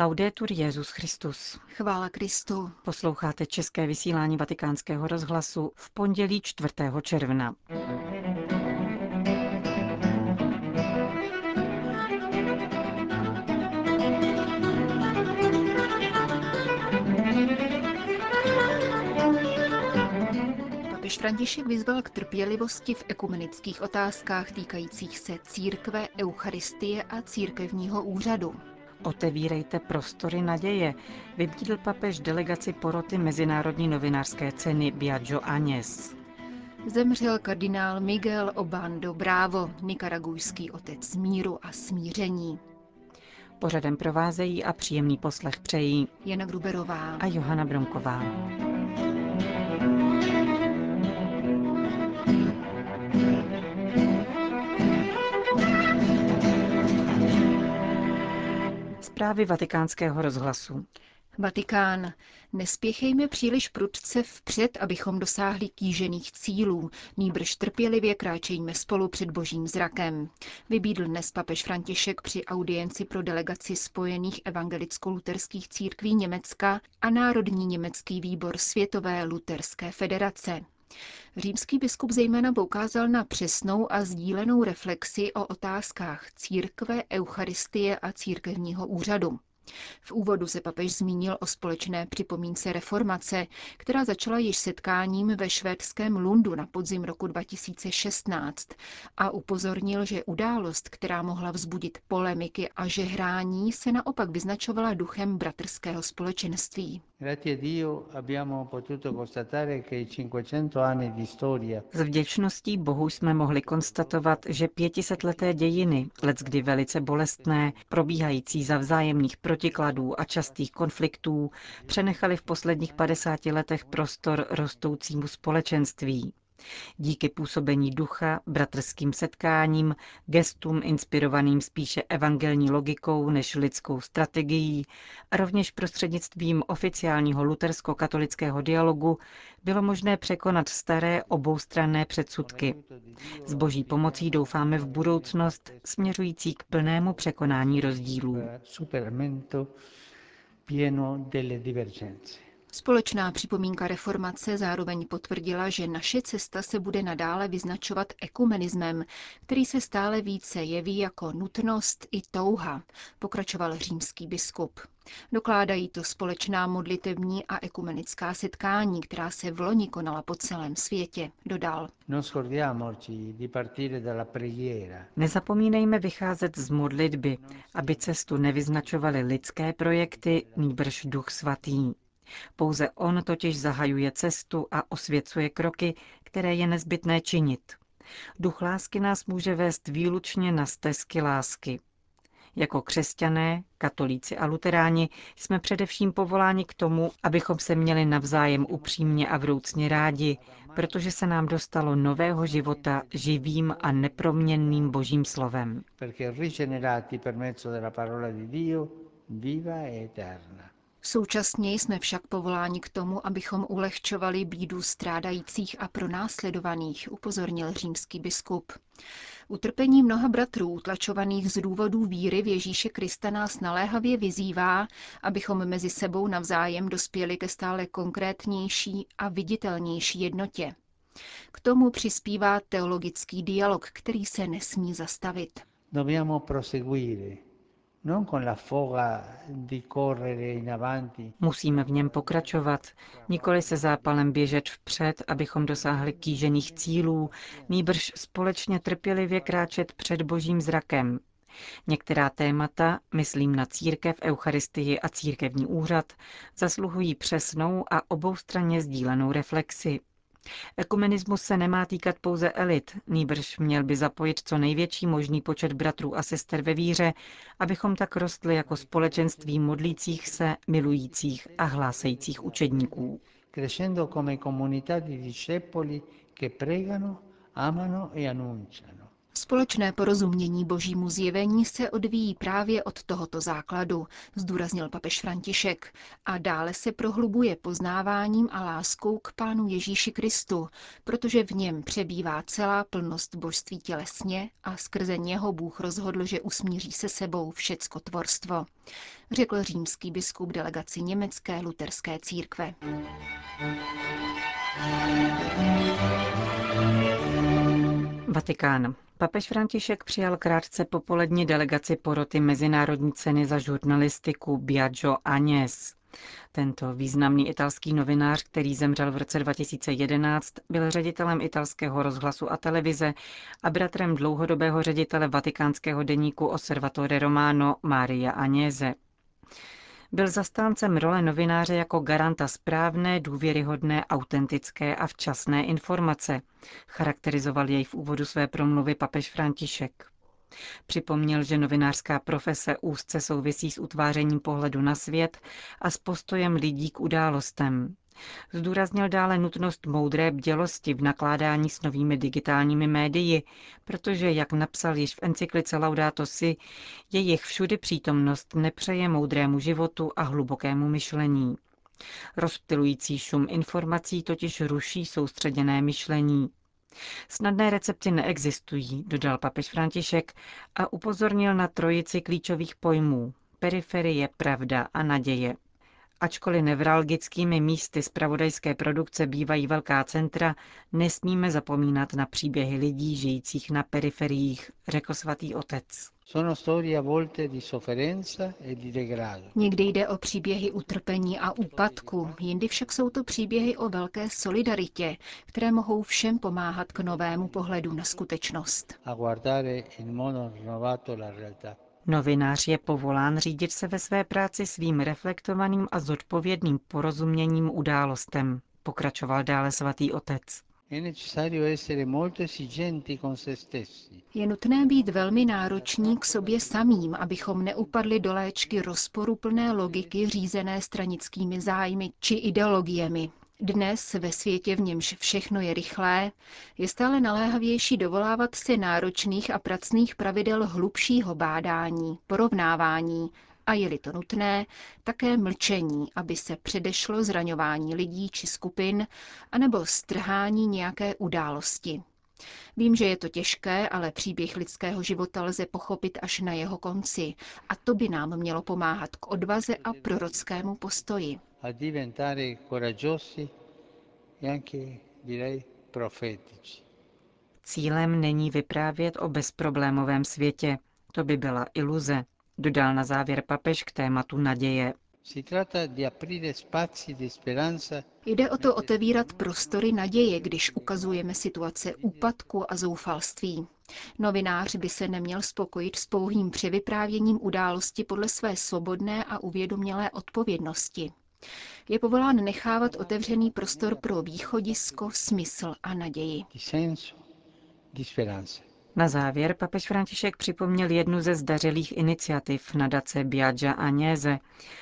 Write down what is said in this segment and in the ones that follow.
Laudetur Jezus Christus. Chvála Kristu. Posloucháte české vysílání Vatikánského rozhlasu v pondělí 4. června. Papež František vyzval k trpělivosti v ekumenických otázkách týkajících se církve, eucharistie a církevního úřadu. Otevírejte prostory naděje, vybídl papež delegaci poroty Mezinárodní novinářské ceny Biagio Agnès. Zemřel kardinál Miguel Obando Bravo, nikaragujský otec míru a smíření. Pořadem provázejí a příjemný poslech přejí Jana Gruberová a Johana Bronková. Zprávy vatikánského rozhlasu. Vatikán. Nespěchejme příliš prudce vpřed, abychom dosáhli kýžených cílů, nýbrž trpělivě kráčejme spolu před božím zrakem. Vybídl dnes papež František při audienci pro delegaci spojených evangelicko-luterských církví Německa a Národní německý výbor Světové luterské federace. Římský biskup zejména poukázal na přesnou a sdílenou reflexi o otázkách církve, eucharistie a církevního úřadu. V úvodu se papež zmínil o společné připomínce reformace, která začala již setkáním ve švédském Lundu na podzim roku 2016 a upozornil, že událost, která mohla vzbudit polemiky a žehrání, se naopak vyznačovala duchem bratrského společenství. S vděčností Bohu jsme mohli konstatovat, že pětisetleté dějiny, leckdy velice bolestné, probíhající za vzájemných protikladů a častých konfliktů, přenechali v posledních 50 letech prostor rostoucímu společenství. Díky působení ducha, bratrským setkáním, gestům inspirovaným spíše evangelní logikou než lidskou strategií a rovněž prostřednictvím oficiálního lutersko-katolického dialogu bylo možné překonat staré oboustranné předsudky. S boží pomocí doufáme v budoucnost směřující k plnému překonání rozdílů. Společná připomínka reformace zároveň potvrdila, že naše cesta se bude nadále vyznačovat ekumenismem, který se stále více jeví jako nutnost i touha, pokračoval římský biskup. Dokládají to společná modlitevní a ekumenická setkání, která se v loni konala po celém světě, dodal. Nezapomínejme vycházet z modlitby, aby cestu nevyznačovaly lidské projekty, nýbrž duch svatý. Pouze on totiž zahajuje cestu a osvěcuje kroky, které je nezbytné činit. Duch lásky nás může vést výlučně na stezky lásky. Jako křesťané, katolíci a luteráni jsme především povoláni k tomu, abychom se měli navzájem upřímně a vroucně rádi, protože se nám dostalo nového života živým a neproměnným božím slovem. Současně jsme však povoláni k tomu, abychom ulehčovali bídu strádajících a pronásledovaných, upozornil římský biskup. Utrpení mnoha bratrů, utlačovaných z důvodů víry v Ježíše Krista, nás naléhavě vyzývá, abychom mezi sebou navzájem dospěli ke stále konkrétnější a viditelnější jednotě. K tomu přispívá teologický dialog, který se nesmí zastavit. Dobbiamo proseguire Musíme v něm pokračovat, nikoli se zápalem běžet vpřed, abychom dosáhli kýžených cílů, nýbrž společně trpělivě kráčet před božím zrakem. Některá témata, myslím na církev, eucharistii a církevní úřad, zasluhují přesnou a oboustranně sdílenou reflexi. Ekumenismus se nemá týkat pouze elit, nýbrž měl by zapojit co největší možný počet bratrů a sester ve víře, abychom tak rostli jako společenství modlících se, milujících a hlásajících učedníků. Crescendo come comunità di discepoli che pregano, amano e annunciano. Společné porozumění božímu zjevení se odvíjí právě od tohoto základu, zdůraznil papež František, a dále se prohlubuje poznáváním a láskou k Pánu Ježíši Kristu, protože v něm přebývá celá plnost božství tělesně a skrze něho Bůh rozhodl, že usmíří se sebou všecko tvorstvo, řekl římský biskup delegaci německé luterské církve. Vatikán. Papež František přijal krátce popolední delegaci poroty Mezinárodní ceny za žurnalistiku Biagio Agnes. Tento významný italský novinář, který zemřel v roce 2011, byl ředitelem italského rozhlasu a televize a bratrem dlouhodobého ředitele vatikánského deníku Osservatore Romano Maria Agnese. Byl zastáncem role novináře jako garanta správné, důvěryhodné, autentické a včasné informace. Charakterizoval jej v úvodu své promluvy papež František. Připomněl, že novinářská profese úzce souvisí s utvářením pohledu na svět a s postojem lidí k událostem. Zdůraznil dále nutnost moudré bdělosti v nakládání s novými digitálními médii, protože, jak napsal již v encyklice Laudato Si, jejich všudy přítomnost nepřeje moudrému životu a hlubokému myšlení. Rozptilující šum informací totiž ruší soustředěné myšlení. Snadné recepty neexistují, dodal papež František a upozornil na trojici klíčových pojmů periferie, pravda a naděje. Ačkoliv nevralgickými místy zpravodajské produkce bývají velká centra, nesmíme zapomínat na příběhy lidí žijících na periferiích, řekl svatý otec. E Někdy jde o příběhy utrpení a úpadku, jindy však jsou to příběhy o velké solidaritě, které mohou všem pomáhat k novému pohledu na skutečnost. Novinář je povolán řídit se ve své práci svým reflektovaným a zodpovědným porozuměním událostem, pokračoval dále svatý otec. Je nutné být velmi nároční k sobě samým, abychom neupadli do léčky rozporu plné logiky řízené stranickými zájmy či ideologiemi, dnes ve světě, v němž všechno je rychlé, je stále naléhavější dovolávat si náročných a pracných pravidel hlubšího bádání, porovnávání a je-li to nutné, také mlčení, aby se předešlo zraňování lidí či skupin, anebo strhání nějaké události. Vím, že je to těžké, ale příběh lidského života lze pochopit až na jeho konci a to by nám mělo pomáhat k odvaze a prorockému postoji a diventare coraggiosi e anche direi profetici. Cílem není vyprávět o bezproblémovém světě. To by byla iluze, dodal na závěr papež k tématu naděje. Jde o to otevírat prostory naděje, když ukazujeme situace úpadku a zoufalství. Novinář by se neměl spokojit s pouhým převyprávěním události podle své svobodné a uvědomělé odpovědnosti. Je povolán nechávat otevřený prostor pro východisko, smysl a naději. Na závěr papež František připomněl jednu ze zdařilých iniciativ nadace Biaggia Agnese,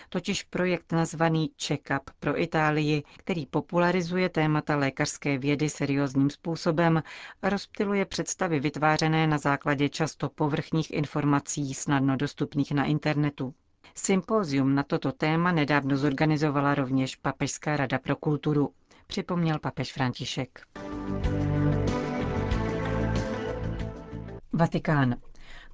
totiž projekt nazvaný Check-up pro Itálii, který popularizuje témata lékařské vědy seriózním způsobem a rozptiluje představy vytvářené na základě často povrchních informací snadno dostupných na internetu. Sympózium na toto téma nedávno zorganizovala rovněž Papežská rada pro kulturu, připomněl papež František. Vatikán.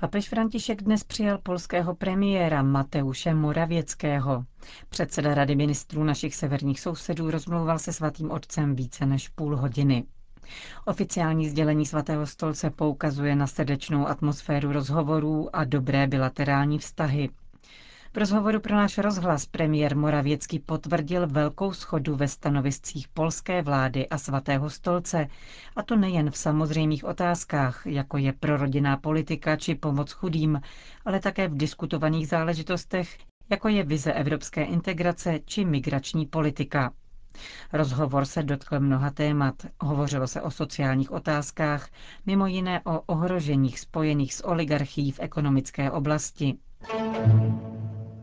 Papež František dnes přijal polského premiéra Mateuše Moravěckého. Předseda Rady ministrů našich severních sousedů rozmlouval se svatým otcem více než půl hodiny. Oficiální sdělení svatého stolce poukazuje na srdečnou atmosféru rozhovorů a dobré bilaterální vztahy. V rozhovoru pro náš rozhlas premiér Moravěcký potvrdil velkou schodu ve stanoviscích polské vlády a svatého stolce, a to nejen v samozřejmých otázkách, jako je prorodinná politika či pomoc chudým, ale také v diskutovaných záležitostech, jako je vize evropské integrace či migrační politika. Rozhovor se dotkl mnoha témat. Hovořilo se o sociálních otázkách, mimo jiné o ohroženích spojených s oligarchií v ekonomické oblasti.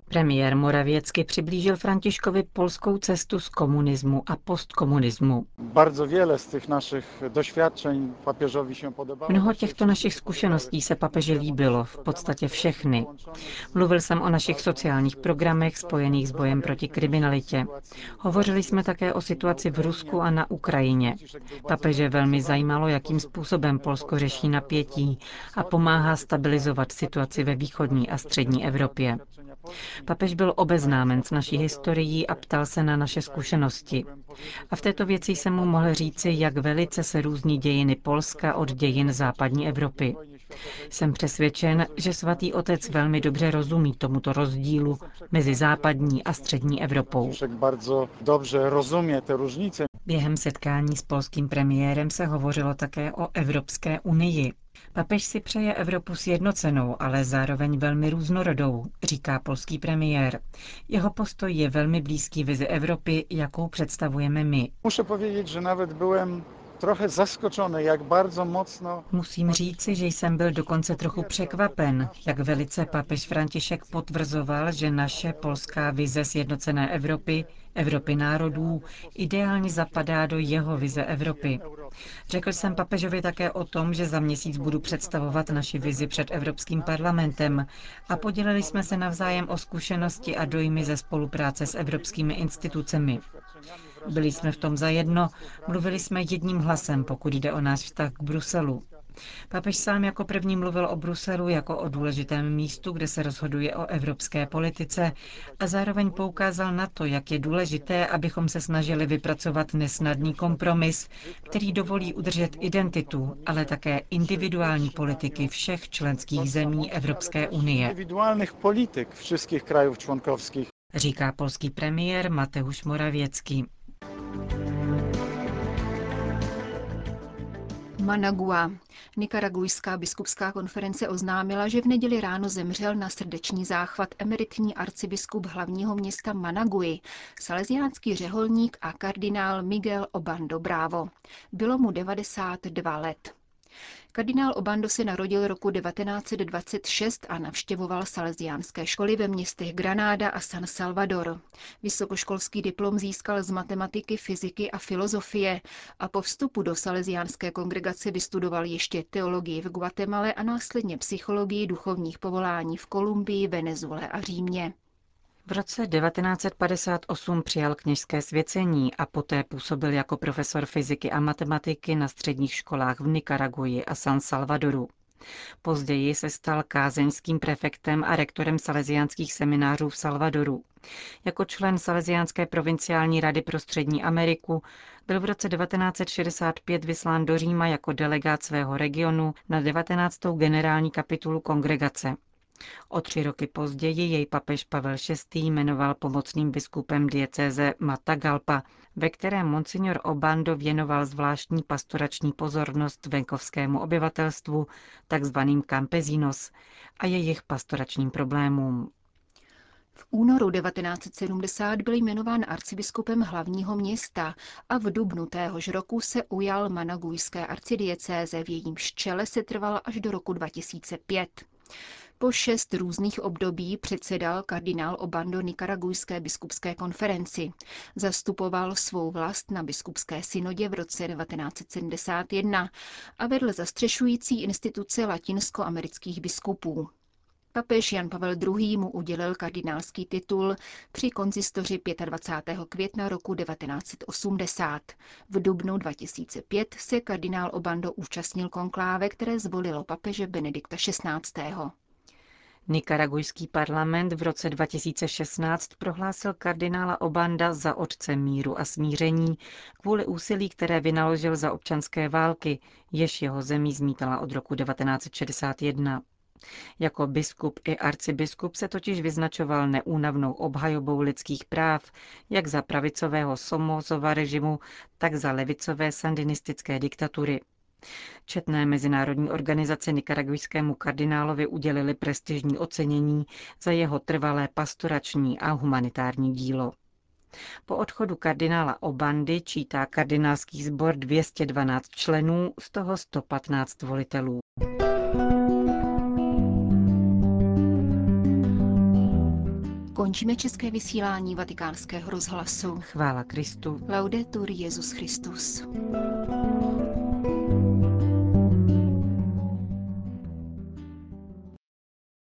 Premiér Moravěcky přiblížil Františkovi polskou cestu z komunismu a postkomunismu. Mnoho těchto našich zkušeností se papeži líbilo, v podstatě všechny. Mluvil jsem o našich sociálních programech spojených s bojem proti kriminalitě. Hovořili jsme také o situaci v Rusku a na Ukrajině. Papeže velmi zajímalo, jakým způsobem Polsko řeší napětí a pomáhá stabilizovat situaci ve východní a střední Evropě. Papež byl obeznámen s naší historií a ptal se na naše zkušenosti. A v této věci jsem mu mohl říci, jak velice se různí dějiny Polska od dějin západní Evropy. Jsem přesvědčen, že svatý otec velmi dobře rozumí tomuto rozdílu mezi západní a střední Evropou. Dobrze rozumie te różnice. Během setkání s polským premiérem se hovořilo také o Evropské unii. Papež si přeje Evropu sjednocenou, ale zároveň velmi různorodou, říká polský premiér. Jeho postoj je velmi blízký vizi Evropy, jakou představujeme my. Muszę powiedzieć, że nawet jak bardzo mocno Musím říci, že jsem byl dokonce trochu překvapen, jak velice papež František potvrzoval, že naše polská vize sjednocené Evropy, Evropy národů, ideálně zapadá do jeho vize Evropy. Řekl jsem papežovi také o tom, že za měsíc budu představovat naši vizi před Evropským parlamentem a podělili jsme se navzájem o zkušenosti a dojmy ze spolupráce s evropskými institucemi. Byli jsme v tom zajedno, mluvili jsme jedním hlasem, pokud jde o náš vztah k Bruselu. Papež sám jako první mluvil o Bruselu jako o důležitém místu, kde se rozhoduje o evropské politice a zároveň poukázal na to, jak je důležité, abychom se snažili vypracovat nesnadný kompromis, který dovolí udržet identitu, ale také individuální politiky všech členských zemí Evropské unie, říká polský premiér Mateusz Morawiecki. Managua. Nikaragujská biskupská konference oznámila, že v neděli ráno zemřel na srdeční záchvat emeritní arcibiskup hlavního města Managui, salesiánský řeholník a kardinál Miguel Obando Bravo. Bylo mu 92 let. Kardinál Obando se narodil roku 1926 a navštěvoval salesiánské školy ve městech Granáda a San Salvador. Vysokoškolský diplom získal z matematiky, fyziky a filozofie a po vstupu do salesiánské kongregace vystudoval ještě teologii v Guatemale a následně psychologii duchovních povolání v Kolumbii, Venezuele a Římě. V roce 1958 přijal kněžské svěcení a poté působil jako profesor fyziky a matematiky na středních školách v Nikaraguji a San Salvadoru. Později se stal kázeňským prefektem a rektorem salesiánských seminářů v Salvadoru. Jako člen Salesiánské provinciální rady pro střední Ameriku byl v roce 1965 vyslán do Říma jako delegát svého regionu na 19. generální kapitulu kongregace. O tři roky později jej papež Pavel VI. jmenoval pomocným biskupem diecéze Matagalpa, ve kterém monsignor Obando věnoval zvláštní pastorační pozornost venkovskému obyvatelstvu, takzvaným campezinos, a jejich pastoračním problémům. V únoru 1970 byl jmenován arcibiskupem hlavního města a v dubnu téhož roku se ujal managujské arcidiecéze, v jejímž čele se trval až do roku 2005. Po šest různých období předsedal kardinál Obando Nikaragujské biskupské konferenci. Zastupoval svou vlast na biskupské synodě v roce 1971 a vedl zastřešující instituce latinskoamerických biskupů. Papež Jan Pavel II. mu udělil kardinálský titul při konzistoři 25. května roku 1980. V dubnu 2005 se kardinál Obando účastnil konkláve, které zvolilo papeže Benedikta XVI. Nikaragujský parlament v roce 2016 prohlásil kardinála Obanda za otce míru a smíření kvůli úsilí, které vynaložil za občanské války, jež jeho zemí zmítala od roku 1961. Jako biskup i arcibiskup se totiž vyznačoval neúnavnou obhajobou lidských práv, jak za pravicového Somozova režimu, tak za levicové sandinistické diktatury. Četné mezinárodní organizace nikaragujskému kardinálovi udělili prestižní ocenění za jeho trvalé pastorační a humanitární dílo. Po odchodu kardinála Obandy čítá kardinálský sbor 212 členů, z toho 115 volitelů. Končíme české vysílání vatikánského rozhlasu. Chvála Kristu. Laudetur Jezus Christus.